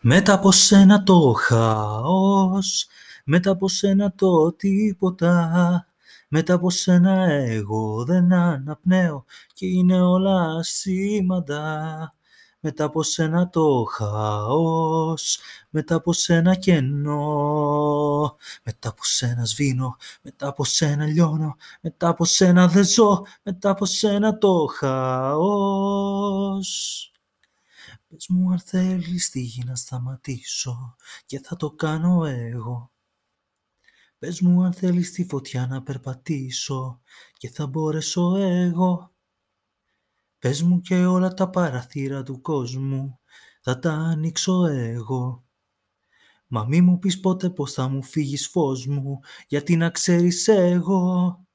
Μετά από σένα το χαός, μετά από σένα το τίποτα, μετά από σένα εγώ δεν αναπνέω και είναι όλα σήμαντα. Μετά από σένα το χαός, μετά από σένα κενό, μετά από σένα σβήνω, μετά από σένα λιώνω, μετά από σένα δεν ζω, μετά από σένα το χαός. Πες μου αν θέλεις τη γη να σταματήσω και θα το κάνω εγώ. Πες μου αν θέλεις τη φωτιά να περπατήσω και θα μπορέσω εγώ. Πες μου και όλα τα παραθύρα του κόσμου θα τα ανοίξω εγώ. Μα μη μου πεις ποτέ πως θα μου φύγεις φως μου, γιατί να ξέρεις εγώ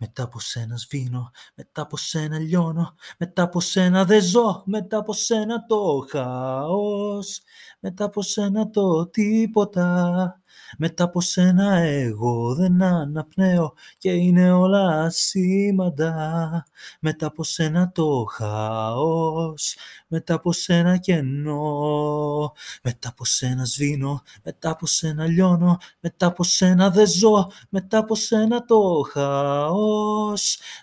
μετά από σένα σβήνω, μετά από σένα λιώνω, μετά από σένα δεν ζω, μετά από σένα το χαός, μετά από σένα το τίποτα, μετά από σένα εγώ δεν αναπνέω και είναι όλα σήμαντα. Μετά από σένα το χαός, μετά από σένα κενό. Μετά από σένα σβήνω, μετά από σένα λιώνω, μετά από σένα δεν ζω, μετά από σένα το χαός,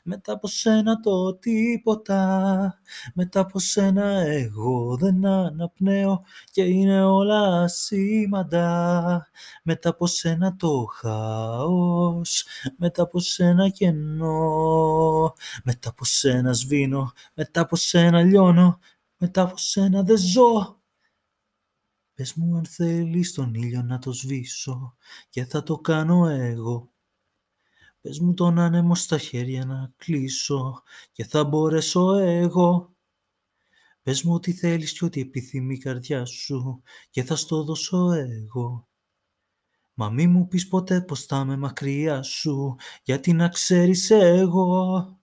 μετά από σένα το τίποτα. Μετά από σένα εγώ δεν αναπνέω και είναι όλα σήμαντα. Μετά από σένα το χαός, μετά από σένα κενό. Μετά από σένα σβήνω, μετά από σένα λιώνω, μετά από σένα δεν ζω. Πες μου αν θέλεις τον ήλιο να το σβήσω και θα το κάνω εγώ. Πες μου τον άνεμο στα χέρια να κλείσω και θα μπορέσω εγώ. Πες μου ό,τι θέλεις και ό,τι επιθυμεί η καρδιά σου και θα στο δώσω εγώ. Μα μη μου πεις ποτέ πως θα είμαι μακριά σου, γιατί να ξέρεις εγώ.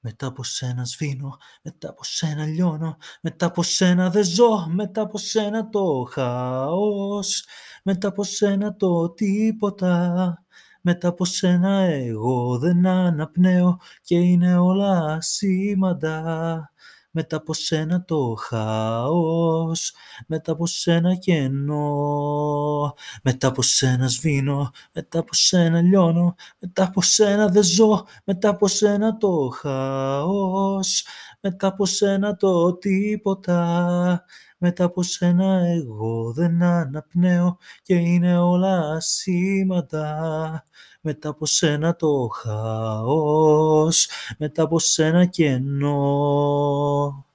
Μετά από σένα σβήνω, μετά από σένα λιώνω, μετά από σένα δεν ζω, μετά από σένα το χαός, μετά από σένα το τίποτα, μετά από σένα εγώ δεν αναπνέω και είναι όλα σήμαντα. Μετά από σένα το χαός, μετά από σένα κενό, μετά από σένα σβήνω, μετά από σένα λιώνω, μετά από σένα δεν ζω, μετά από σένα το χαός, μετά από σένα το τίποτα, μετά από σένα εγώ δεν αναπνέω και είναι όλα σήμαντα. Μετά από σένα το χαός, μετά από σένα κενό.